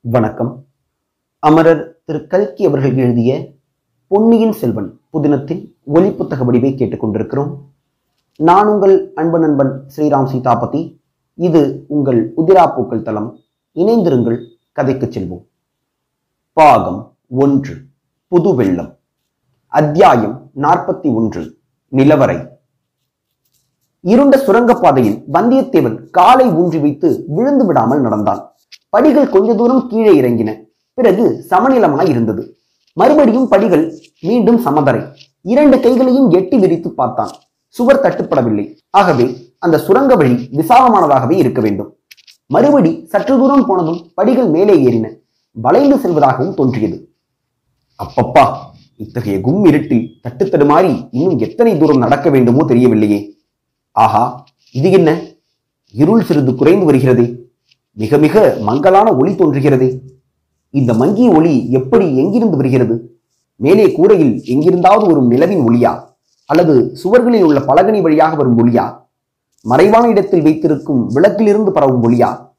வணக்கம். அமரர் திரு கல்கி அவர்கள் எழுதிய பொன்னியின் செல்வன் புதினத்தின் ஒலி புத்தக வடிவை கேட்டுக்கொண்டிருக்கிறோம். நான் உங்கள் அன்பு நண்பன் ஸ்ரீராம் சீதாபதி. இது உங்கள் உதிராப்பூக்கள் தளம். இணைந்திருங்கள் கதைக்கு செல்வோம். பாகம் ஒன்று புது வெள்ளம். அத்தியாயம் நாற்பத்தி ஒன்று நிலவரை. இருண்ட சுரங்கப்பாதையில் வந்தியத்தேவன் காலை ஊன்றி வைத்து விழுந்து விடாமல் நடந்தான். படிகள் கொஞ்ச தூரம் கீழே இறங்கின. பிறகு சமநிலமாய் இருந்தது. மறுபடியும் படிகள் மீண்டும் சமதரை இரண்டு கைகளையும் எட்டி விரித்து பார்த்தான். சுவர் தட்டுப்படவில்லை. ஆகவே அந்த சுரங்க வழி விசாலமானதாகவே இருக்க வேண்டும். மறுபடி சற்று தூரம் போனதும் படிகள் மேலே ஏறின. வளைந்து செல்வதாகவும் தோன்றியது. அப்பப்பா இத்தகைய கும் இருட்டில் தட்டு தடுமாறி இன்னும் எத்தனை தூரம் நடக்க வேண்டுமோ தெரியவில்லையே. ஆஹா இது என்ன? இருள் சிறிது குறைந்து வருகிறதே. மிக மிக மங்கலான ஒளி தோன்றுகிறதே. இந்த மங்கிய ஒளி எப்படி எங்கிருந்து வருகிறது? மேலே கூரையில் எங்கிருந்தாவது ஒரு நிலவின் ஒளியா? அல்லது சுவர்களில் உள்ள பலகனி வழியாக வரும் ஒளியா? மறைவான இடத்தில் வைத்திருக்கும் விளக்கிலிருந்து பரவும் ஒளியா?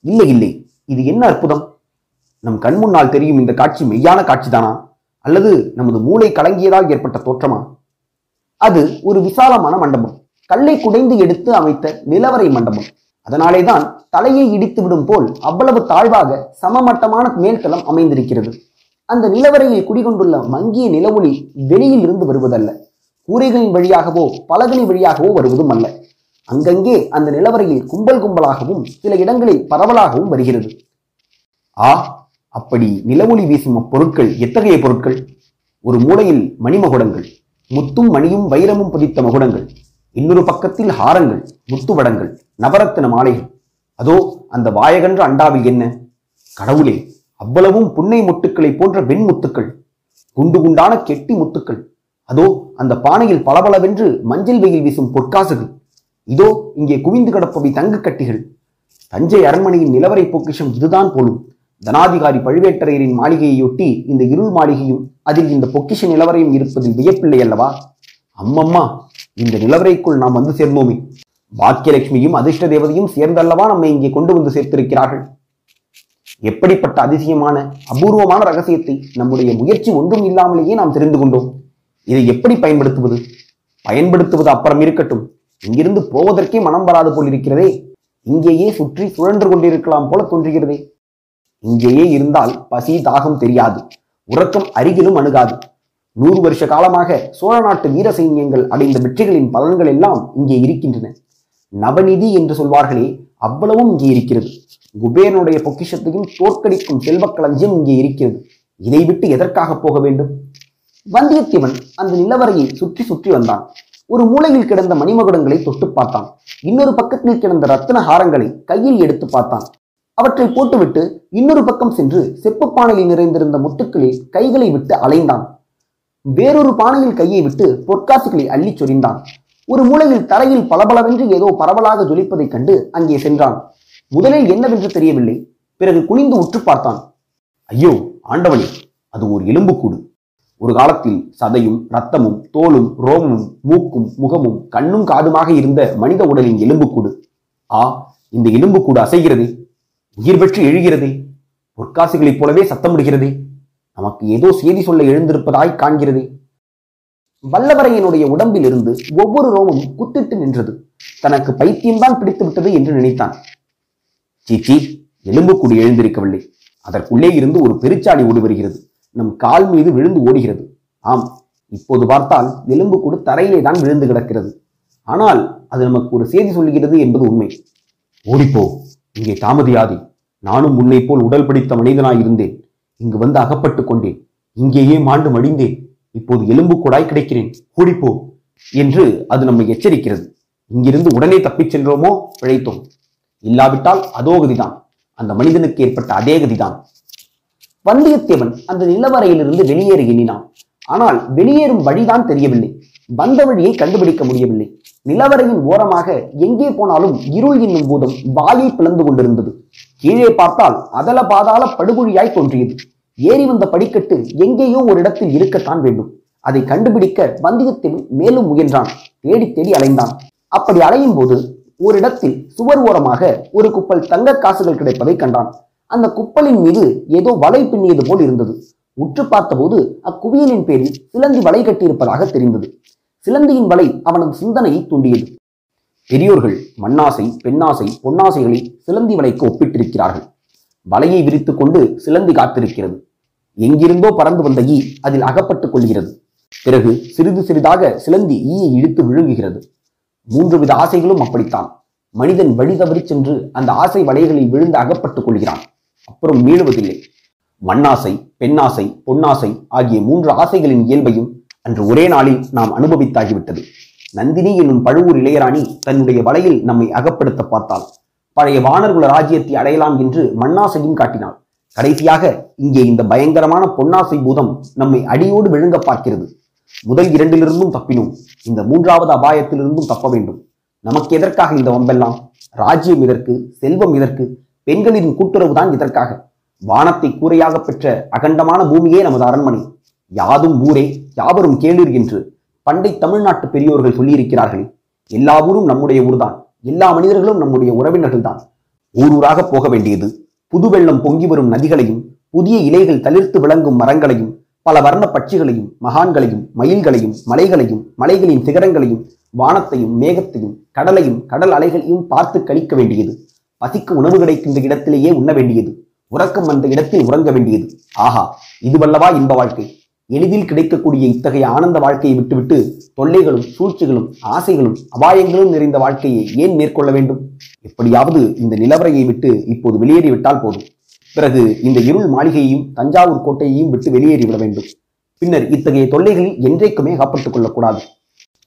இல்லை இல்லை. இது என்ன அற்புதம்? நம் கண் முன்னால் தெரியும் இந்த காட்சி மெய்யான காட்சிதானா? அல்லது நமது மூளை கலங்கியதால் ஏற்பட்ட தோற்றமா? அது ஒரு விசாலமான மண்டபம். கல்லை குடைந்து எடுத்து அமைத்த நிலவரை மண்டபம். அதனாலே தான் தலையை இடித்து விடும் போல் அவ்வளவு தாழ்வாக சமமட்டமான மேல்தளம் அமைந்திருக்கிறது. அந்த நிலவரையில் குடிகொண்டுள்ள மங்கிய நிலவொளி வெளியில் இருந்து வருவதல்ல. கூரைகளின் வழியாகவோ பலகனி வழியாகவோ வருவதும் அல்ல. அங்கங்கே அந்த நிலவரையில் கும்பல் கும்பலாகவும் சில இடங்களில் பரவலாகவும் வருகிறது. ஆ அப்படி நிலவொளி வீசும் பொருட்கள் எத்தகைய பொருட்கள்? ஒரு மூலையில் மணிமகுடங்கள் முத்தும் மணியும் வைரமும் பதித்த மகுடங்கள். இன்னொரு பக்கத்தில் ஹாரங்கள் முத்துவடங்கள் நவரத்தின மாலைகள். அதோ அந்த வாயகன்ற அண்டாவில் என்ன? கடவுளே அவ்வளவும் புன்னை முட்டுக்களை போன்ற வெண்முத்துக்கள் குண்டு குண்டான கெட்டி முத்துக்கள். அதோ அந்த பானையில் பளபளவென்று மஞ்சள் வெயில் வீசும் பொற்காசுகள். இதோ இங்கே குவிந்து கிடப்பவை தங்க கட்டிகள். தஞ்சை அரண்மனையின் நிலவரை பொக்கிஷம் இதுதான் போலும். தனாதிகாரி பழுவேட்டரையரின் மாளிகையொட்டி இந்த இருள் மாளிகையும் அதில் இந்த பொக்கிஷ நிலவரையும் இருப்பதில் வியப்பில்லை அல்லவா? அம்மம்மா இந்த நிலவரைக்குள் நாம் வந்து சேர்ந்தோமே. பாக்கியலட்சுமியும் அதிர்ஷ்ட தேவதையும் சேர்ந்தல்லவா நம்மை இங்கே கொண்டு வந்து சேர்த்திருக்கிறார்கள். எப்படிப்பட்ட அதிசயமான அபூர்வமான ரகசியத்தை நம்முடைய முயற்சி ஒன்றும் இல்லாமலேயே நாம் தெரிந்து கொண்டோம். இதை எப்படி பயன்படுத்துவது? பயன்படுத்துவது அப்புறம் இருக்கட்டும். இங்கிருந்து போவதற்கே மனம் வராது போல் இருக்கிறதே. இங்கேயே சுற்றி சுழன்று கொண்டிருக்கலாம் போல தோன்றுகிறதே. இங்கேயே இருந்தால் பசி தாகம் தெரியாது. உறக்கம் அருகிலும் அணுகாது. நூறு வருஷ காலமாக சோழ நாட்டு வீர சைன்யங்கள் அடைந்த வெற்றிகளின் பலன்கள் எல்லாம் இங்கே இருக்கின்றன. நவநிதி என்று சொல்வார்களே அவ்வளவும் இங்கே இருக்கிறது. குபேரனுடைய பொக்கிஷத்தையும் தோற்கடிக்கும் செல்வக்களஞ்சியம் இங்கே இருக்கிறது. இதை விட்டு எதற்காக போக வேண்டும்? வந்தியத்தேவன் அந்த நிலவரையை சுற்றி சுற்றி வந்தான். ஒரு மூலையில் கிடந்த மணிமகுடங்களை தொட்டு பார்த்தான். இன்னொரு பக்கத்தில் கிடந்த ரத்தின ஹாரங்களை கையில் எடுத்து பார்த்தான். அவற்றை போட்டுவிட்டு இன்னொரு பக்கம் சென்று செப்பு பானையில் நிறைந்திருந்த முத்துக்களில் கைகளை விட்டு அலைந்தான். வேறொரு பானையில் கையை விட்டு பொற்காசுகளை அள்ளிச் சொரிந்தான். ஒரு மூலையில் தரையில் பளபளவென்று ஏதோ பரவலாக ஜொலிப்பதைக் கண்டு அங்கே சென்றான். முதலில் என்னவென்று தெரியவில்லை பிறகு குனிந்து உற்று பார்த்தான். ஐயோ ஆண்டவனே அது ஒரு எலும்புக்கூடு. ஒரு காலத்தில் சதையும் ரத்தமும் தோலும் ரோமமும் மூக்கும் முகமும் கண்ணும் காதுமாக இருந்த மனித உடலின் எலும்புக்கூடு. ஆ இந்த எலும்புக்கூடு அசைகிறதே? உயிர் பெற்று எழுகிறதே? பொற்காசுகளைப் போலவே சத்தமிடுகிறதே? நமக்கு ஏதோ செய்தி சொல்ல எழுந்திருப்பதாய் காண்கிறது. வல்லவரையனுடைய உடம்பில் இருந்து ஒவ்வொரு ரோமும் குத்திட்டு நின்றது. தனக்கு பைத்தியம்தான் பிடித்து விட்டது என்று நினைத்தான். சீச்சி எலும்புக்கூடு எழுந்திருக்கவில்லை. அதற்குள்ளே இருந்து ஒரு பெருச்சாடி ஓடி வருகிறது. நம் கால் மீது விழுந்து ஓடுகிறது. ஆம் இப்போது பார்த்தால் எலும்புக்கூடு தரையிலே தான் விழுந்து கிடக்கிறது. ஆனால் அது நமக்கு ஒரு செய்தி சொல்லுகிறது என்பது உண்மை. ஓடிப்போ இங்கே தாமதியாதி. நானும் உன்னை போல் உடல் பிடித்த மனிதனாய் இருந்தேன். இங்கு வந்து அகப்பட்டு கொண்டேன். இங்கேயே மாண்டு மடிந்தேன் இப்போது எலும்பு கூடாய் கிடைக்கிறேன். கூடிப்போ என்று அது நம்மை எச்சரிக்கிறது. இங்கிருந்து உடனே தப்பிச் சென்றோமோ? பிழைத்தோம். இல்லாவிட்டால் அதோ கதிதான். அந்த மனிதனுக்கு ஏற்பட்ட அதே கதிதான். வந்தியத்தேவன் அந்த நிலவரையிலிருந்து வெளியேற எண்ணினான். ஆனால் வெளியேறும் வழிதான் தெரியவில்லை. வந்த வழியை கண்டுபிடிக்க முடியவில்லை. நிலவரையின் ஓரமாக எங்கே போனாலும் இருள் என்னும் பூதம் வாயை பிளந்து கொண்டிருந்தது. கீழே பார்த்தால் அதல பாதாள படுகொழியாய் தோன்றியது. ஏறி வந்த படிக்கட்டு எங்கேயோ ஒரு இடத்தில் இருக்கத்தான் வேண்டும். அதை கண்டுபிடிக்க வந்தியத்தேவன் மேலும் முயன்றான். தேடி தேடி அலைந்தான். அப்படி அலையும் போது ஓரிடத்தில் சுவர் ஓரமாக ஒரு குப்பல் தங்க காசுகள் கிடைப்பதை கண்டான். அந்த குப்பலின் மீது ஏதோ வலை பின்னியது போல் இருந்தது. உற்று பார்த்தபோது அக்குவியலின் பேரில் சிலந்தி வலை கட்டியிருப்பதாக தெரிந்தது. சிலந்தியின் வலை அவனது சிந்தனையை தூண்டியது. பெரியோர்கள் மண்ணாசை பெண்ணாசை பொன்னாசைகளை சிலந்தி வலைக்கு ஒப்பிட்டிருக்கிறார்கள். வலையை விரித்துக் கொண்டு சிலந்தி காத்திருக்கிறது. எங்கிருந்தோ பறந்து வந்த ஈ அதில் அகப்பட்டுக் கொள்கிறது. பிறகு சிறிது சிறிதாக சிலந்தி ஈயை இழுத்து விழுங்குகிறது. மூன்று வித ஆசைகளும் அப்படித்தான். மனிதன் வழி தவறி சென்று அந்த ஆசை வலைகளில் விழுந்து அகப்பட்டுக் கொள்கிறான். அப்புறம் மீளுவதில்லை. மண்ணாசை பெண்ணாசை பொன்னாசை ஆகிய மூன்று ஆசைகளின் இயல்பையும் அன்று ஒரே நாளில் நாம் அனுபவித்தாகிவிட்டது. நந்தினி என்னும் பழுவூர் இளையராணி தன்னுடைய வலையில் நம்மை அகப்படுத்த பார்த்தாள். பழைய வானர்குல ராஜ்யத்தை அடையலாம் என்று மண்ணாசையும் காட்டினாள். கடைசியாக இங்கே இந்த பயங்கரமான பொன்னாசை பூதம் நம்மை அடியோடு விழுங்க பார்க்கிறது. முதல் இரண்டிலிருந்தும் தப்பினோம். இந்த மூன்றாவது அபாயத்திலிருந்தும் தப்ப வேண்டும். நமக்கு எதற்காக இந்த வம்பெல்லாம்? ராஜ்யம் இதற்கு செல்வம் இதற்கு பெண்களின் கூட்டுறவு தான் இதற்காக. வானத்தை கூரையாக பெற்ற அகண்டமான பூமியே நமது அரண்மனை. யாதும் ஊரே யாவரும் கேளீர் என்று பண்டை தமிழ்நாட்டு பெரியோர்கள் சொல்லியிருக்கிறார்கள். எல்லா ஊரும் நம்முடைய ஊர்தான். எல்லா மனிதர்களும் நம்முடைய உறவினர்கள் தான் ஊர் ஊராக போக வேண்டியது. புது வெள்ளம் பொங்கி வரும் நதிகளையும் புதிய இலைகள் தளிர்த்து விளங்கும் மரங்களையும் பல வர்ண பட்சிகளையும் மகான்களையும் மயில்களையும் மலைகளையும் மலைகளின் சிகரங்களையும் வானத்தையும் மேகத்தையும் கடலையும் கடல் அலைகளையும் பார்த்து கழிக்க வேண்டியது. பசிக்கு உணவு கிடைக்கின்ற இடத்திலேயே உண்ண வேண்டியது. உறக்கம் வந்த இடத்தில் உறங்க வேண்டியது. ஆஹா இதுவல்லவா இன்ப வாழ்க்கை. எளிதில் கிடைக்கக்கூடிய இத்தகைய ஆனந்த வாழ்க்கையை விட்டுவிட்டு தொல்லைகளும் சூழ்ச்சிகளும் ஆசைகளும் அபாயங்களும் நிறைந்த வாழ்க்கையை ஏன் மேற்கொள்ள வேண்டும்? எப்படியாவது இந்த நிலவரையை விட்டு இப்போது வெளியேறிவிட்டால் போதும். பிறகு இந்த இருள் மாளிகையையும் தஞ்சாவூர் கோட்டையையும் விட்டு வெளியேறிவிட வேண்டும். பின்னர் இத்தகைய தொல்லைகளில் என்றைக்குமே அகப்பட்டுக் கொள்ளக்கூடாது.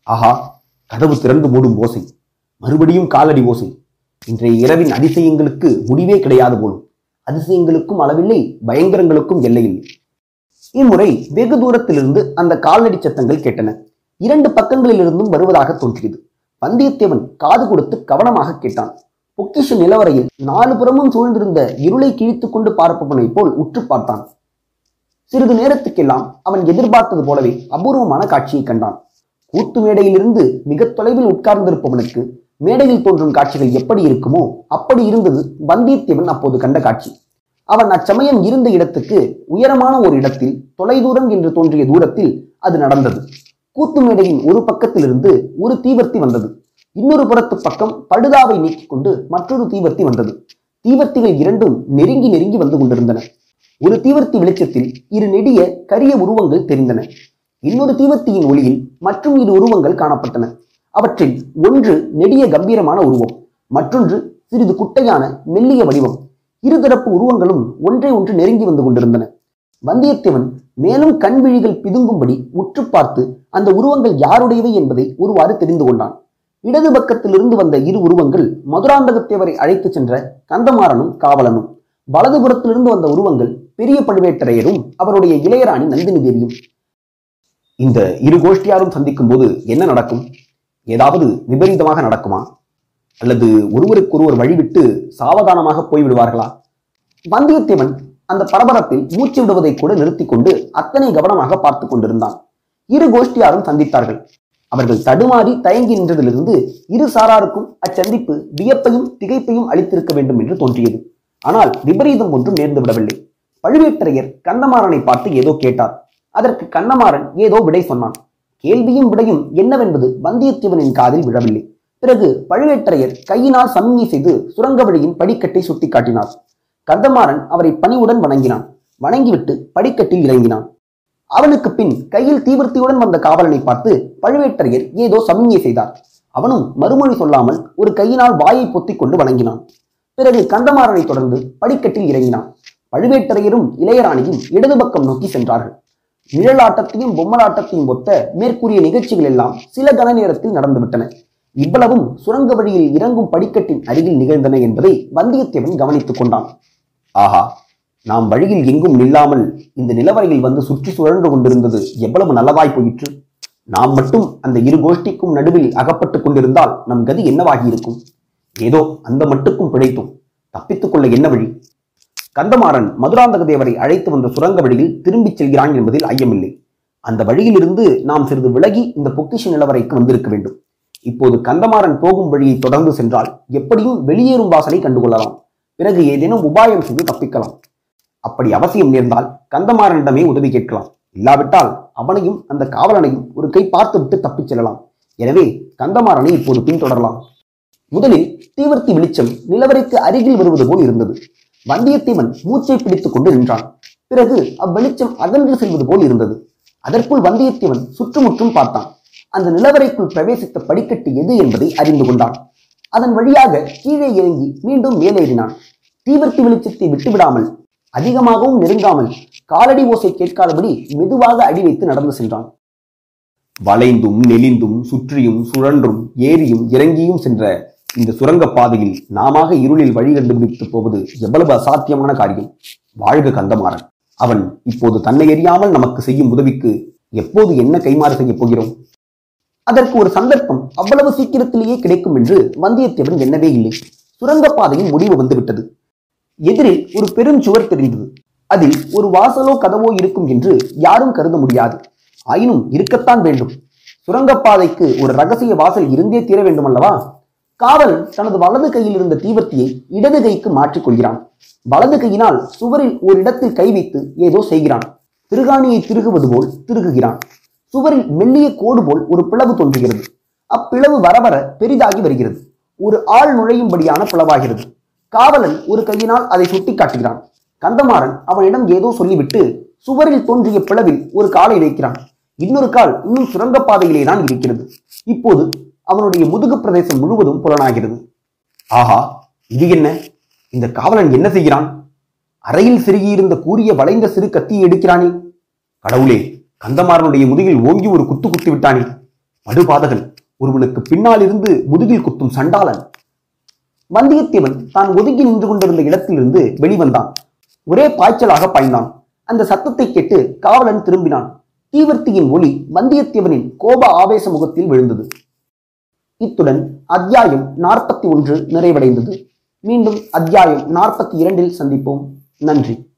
ஆஹா கதவு திறந்து மூடும் ஓசை. மறுபடியும் காலடி ஓசை. இன்றைய இரவின் அதிசயங்களுக்கு முடிவே கிடையாது போலும். அதிசயங்களுக்கும் அளவில்லை பயங்கரங்களுக்கும் எல்லையில்லை. இம்முறை வெகு தூரத்திலிருந்து அந்த கால்நடை சத்தங்கள் கேட்டன. இரண்டு பக்கங்களிலிருந்தும் வருவதாக தோன்றியது. வந்தியத்தேவன் காது கொடுத்து கவனமாக கேட்டான். பொக்கிஷ நிலவரையில் நாலு புறமும் சூழ்ந்திருந்த இருளை கிழித்துக் கொண்டு பார்ப்பவனைப் போல் உற்று பார்த்தான். சிறிது நேரத்துக்கெல்லாம் அவன் எதிர்பார்த்தது போலவே அபூர்வமான காட்சியை கண்டான். கூத்து மேடையிலிருந்து மிக தொலைவில் உட்கார்ந்திருப்பவனுக்கு மேடையில் தோன்றும் காட்சிகள் எப்படி இருக்குமோ அப்படி இருந்தது வந்தியத்தேவன் அப்போது கண்ட காட்சி. அவன் அச்சமயம் இருந்த இடத்துக்கு உயரமான ஒரு இடத்தில் தொலைதூரம் என்று தோன்றிய தூரத்தில் அது நடந்தது. கூத்து மேடையின் ஒரு பக்கத்திலிருந்து ஒரு தீவர்த்தி வந்தது. இன்னொரு புறத்து பக்கம் படுதாவை நீக்கிக் கொண்டு மற்றொரு தீவர்த்தி வந்தது. தீவர்த்திகள் இரண்டும் நெருங்கி நெருங்கி வந்து கொண்டிருந்தன. ஒரு தீவர்த்தி வெளிச்சத்தில் இரு நெடிய கரிய உருவங்கள் தெரிந்தன. இன்னொரு தீவர்த்தியின் ஒளியில் மற்றும் இரு உருவங்கள் காணப்பட்டன. அவற்றில் ஒன்று நெடிய கம்பீரமான உருவம் மற்றொன்று சிறிது குட்டையான மெல்லிய வடிவம். இருதரப்பு உருவங்களும் ஒன்றை ஒன்று நெருங்கி வந்து கொண்டிருந்தன. வந்தியத்தேவன் மேலும் கண் விழிகள் பிதுங்கும்படி உற்று பார்த்து அந்த உருவங்கள் யாருடையவை என்பதை ஒருவாறு தெரிந்து கொண்டான். இடது பக்கத்திலிருந்து வந்த இரு உருவங்கள் மதுராந்தகத்தேவரை அழைத்துச் சென்ற கந்தமாறனும் காவலனும். வலதுபுறத்திலிருந்து வந்த உருவங்கள் பெரிய பழுவேட்டரையரும் அவருடைய இளையராணி நந்தினி தேவியும் இந்த இரு கோஷ்டியாரும் சந்திக்கும் போது என்ன நடக்கும்? ஏதாவது விபரீதமாக நடக்குமா? அல்லது ஒருவருக்கொருவர் வழிவிட்டு சாவதானமாக போய்விடுவார்களா? வந்தியத்தேவன் அந்த பரபரப்பில் மூச்சு விடுவதை கூட நிறுத்திக் கொண்டு அத்தனை கவனமாக பார்த்து கொண்டிருந்தான். இரு கோஷ்டியாரும் சந்தித்தார்கள். அவர்கள் தடுமாறி தயங்கி நின்றதிலிருந்து இரு சாராருக்கும் அச்சந்திப்பு வியப்பையும் திகைப்பையும் அளித்திருக்க வேண்டும் என்று தோன்றியது. ஆனால் விபரீதம் ஒன்றும் நேர்ந்து விடவில்லை. பழுவேட்டரையர் கந்தமாறனை பார்த்து ஏதோ கேட்டார். அதற்கு கண்ணமாறன் ஏதோ விடை சொன்னான். கேள்வியும் விடையும் என்னவென்பது வந்தியத்தேவனின் காதில் விழவில்லை. பிறகு பழுவேட்டரையர் கையினால் சமிங்கை செய்து சுரங்க வழியின் படிக்கட்டை சுட்டிக்காட்டினார். கந்தமாறன் அவரை பணிவுடன் வணங்கினான். வணங்கிவிட்டு படிக்கட்டில் இறங்கினான். அவனுக்கு பின் கையில் தீவிரத்தியுடன் வந்த காவலனை பார்த்து பழுவேட்டரையர் ஏதோ சமிங்கை செய்தார். அவனும் மறுமொழி சொல்லாமல் ஒரு கையினால் வாயை பொத்திக் கொண்டு வணங்கினான். பிறகு கந்தமாறனை தொடர்ந்து படிக்கட்டில் இறங்கினான். பழுவேட்டரையரும் இளையராணியும் இடது பக்கம் நோக்கி சென்றார்கள். நிழலாட்டத்தையும் பொம்மலாட்டத்தையும் ஒத்த மேற்கூறிய நிகழ்ச்சிகள் எல்லாம் சில கன நேரத்தில் நடந்துவிட்டன. இவ்வளவும் சுரங்க வழியில் இறங்கும் படிக்கட்டின் அருகில் நிகழ்ந்தன என்பதை வந்தியத்தேவன் கவனித்துக் கொண்டான். ஆஹா நாம் வழியில் எங்கும் நில்லாமல் இந்த நிலவரையில் வந்து சுற்றி சுழன்று கொண்டிருந்தது எவ்வளவு நல்லதாய் போயிற்று. நாம் மட்டும் அந்த இரு கோஷ்டிக்கும் நடுவில் அகப்பட்டுக் கொண்டிருந்தால் நம் கதி என்னவாகி இருக்கும் ஏதோ அந்த மட்டுக்கும் பிழைத்தோம். தப்பித்துக் கொள்ள என்ன வழி? கந்தமாறன் மதுராந்தக தேவரை அழைத்து வந்த சுரங்க வழியில் திரும்பிச் செல்கிறான் என்பதில் ஐயமில்லை. அந்த வழியிலிருந்து நாம் சிறிது விலகி இந்த பொக்கிஷ நிலவரைக்கு வந்திருக்க வேண்டும். இப்போது கந்தமாறன் போகும் வழியை தொடர்ந்து சென்றால் எப்படியும் வெளியேறும் வாசனை கண்டுகொள்ளலாம். பிறகு ஏதேனும் உபாயம் செய்து தப்பிக்கலாம். அப்படி அவசியம் நேர்ந்தால் கந்தமாறனிடமே உதவி கேட்கலாம். இல்லாவிட்டால் அவனையும் அந்த காவலனையும் ஒரு கை பார்த்துவிட்டு தப்பிச் செல்லலாம். எனவே கந்தமாறனை இப்போது பின்தொடரலாம். முதலில் தீவிரத்தி வெளிச்சம் நிலவரைக்கு அருகில் வருவது போல் இருந்தது. வந்தியத்தேவன் மூச்சை பிடித்துக் கொண்டு நின்றான். பிறகு அவ்வெளிச்சம் அகன்று செல்வது போல் இருந்தது. அதற்குள் வந்தியத்தேவன் சுற்றுமுற்றும் பார்த்தான். அந்த நிலவரைக்குள் பிரவேசித்த படிக்கட்டு எது என்பதை அறிந்து கொண்டான். அதன் வழியாக கீழே இறங்கி மீண்டும் மேலேறினான். தீவிரத்து வெளிச்சத்தை விட்டுவிடாமல் அதிகமாகவும் நெருங்காமல் காலடி ஓசை கேட்காதபடி மெதுவாக அடி வைத்து நடந்து சென்றான். வளைந்தும் நெளிந்தும் சுற்றியும் சுழன்றும் ஏறியும் இறங்கியும் சென்ற இந்த சுரங்கப் பாதையில் நாமாக இருளில் வழி கண்டுபிடித்து போவது எவ்வளவு அசாத்தியமான காரியம். வாழ்க கந்தமாறன். அவன் இப்போது தன்னை எறியாமல் நமக்கு செய்யும் உதவிக்கு எப்போது என்ன கைமாறு செய்யப் போகிறோம்? அதற்கு ஒரு சந்தர்ப்பம். அவ்வளவு சீக்கிரத்திலேயே கிடைக்கும் என்று வந்தியத்தேவன் எண்ணவே இல்லை. சுரங்கப் பாதையின் முடிவு வந்துவிட்டது. எதிரில் ஒரு பெரும் சுவர் தெரிந்தது. அதில் ஒரு வாசலோ கதவோ இருக்கும் என்று யாரும் கருத முடியாது. ஆயினும் இருக்கத்தான் வேண்டும். சுரங்கப்பாதைக்கு ஒரு ரகசிய வாசல் இருந்தே தீர வேண்டும் அல்லவா காவல் தனது வலது கையில் இருந்த தீவர்த்தியை இடது கைக்கு மாற்றிக்கொள்கிறான் வலது கையினால் சுவரில் ஒரு இடத்தில் கை வைத்து ஏதோ செய்கிறான். திருகாணியை திருகுவது போல் திருகுகிறான். சுவரில் மெல்லிய கோடு போல் ஒரு பிளவு தோன்றுகிறது. அப்பிளவு வர வர பெரிதாகி வருகிறது. ஒரு ஆள் நுழையும்படியான பிளவாகிறது. காவலன் ஒரு கையினால் அதை சுட்டி காட்டுகிறான். கந்தமாறன் அவனிடம் ஏதோ சொல்லிவிட்டு சுவரில் தோன்றிய பிளவில் ஒரு காலை வைக்கிறான் இன்னொரு கால் இன்னும் சுரங்கப்பாதையிலே தான் இருக்கிறது. இப்போது அவனுடைய முதுகு பிரதேசம் முழுவதும் புலனாகிறது. ஆஹா இது என்ன? இந்த காவலன் என்ன செய்கிறான்? அறையில் சிறுகியிருந்த கூரிய வளைந்த சிறு கத்தியை எடுக்கிறானே. கடவுளே கந்தமாறனுடைய முதுகில் ஓங்கி ஒரு குத்து குத்து விட்டானே. படுபாதகன் ஒருவனுக்கு பின்னால் இருந்து முதுகில் குத்தும் சண்டாளன். வந்தியத்தேவன் தான் ஒதுங்கி நின்று கொண்டிருந்த இடத்திலிருந்து வெளிவந்தான். ஒரே பாய்ச்சலாக பாய்ந்தான். அந்த சத்தத்தை கேட்டு காவலன் திரும்பினான். தீவர்த்தியின் ஒளி வந்தியத்தேவனின் கோப ஆவேச முகத்தில் விழுந்தது. இத்துடன் அத்தியாயம் நாற்பத்தி ஒன்று நிறைவடைந்தது. மீண்டும் அத்தியாயம் நாற்பத்தி இரண்டில் சந்திப்போம். நன்றி.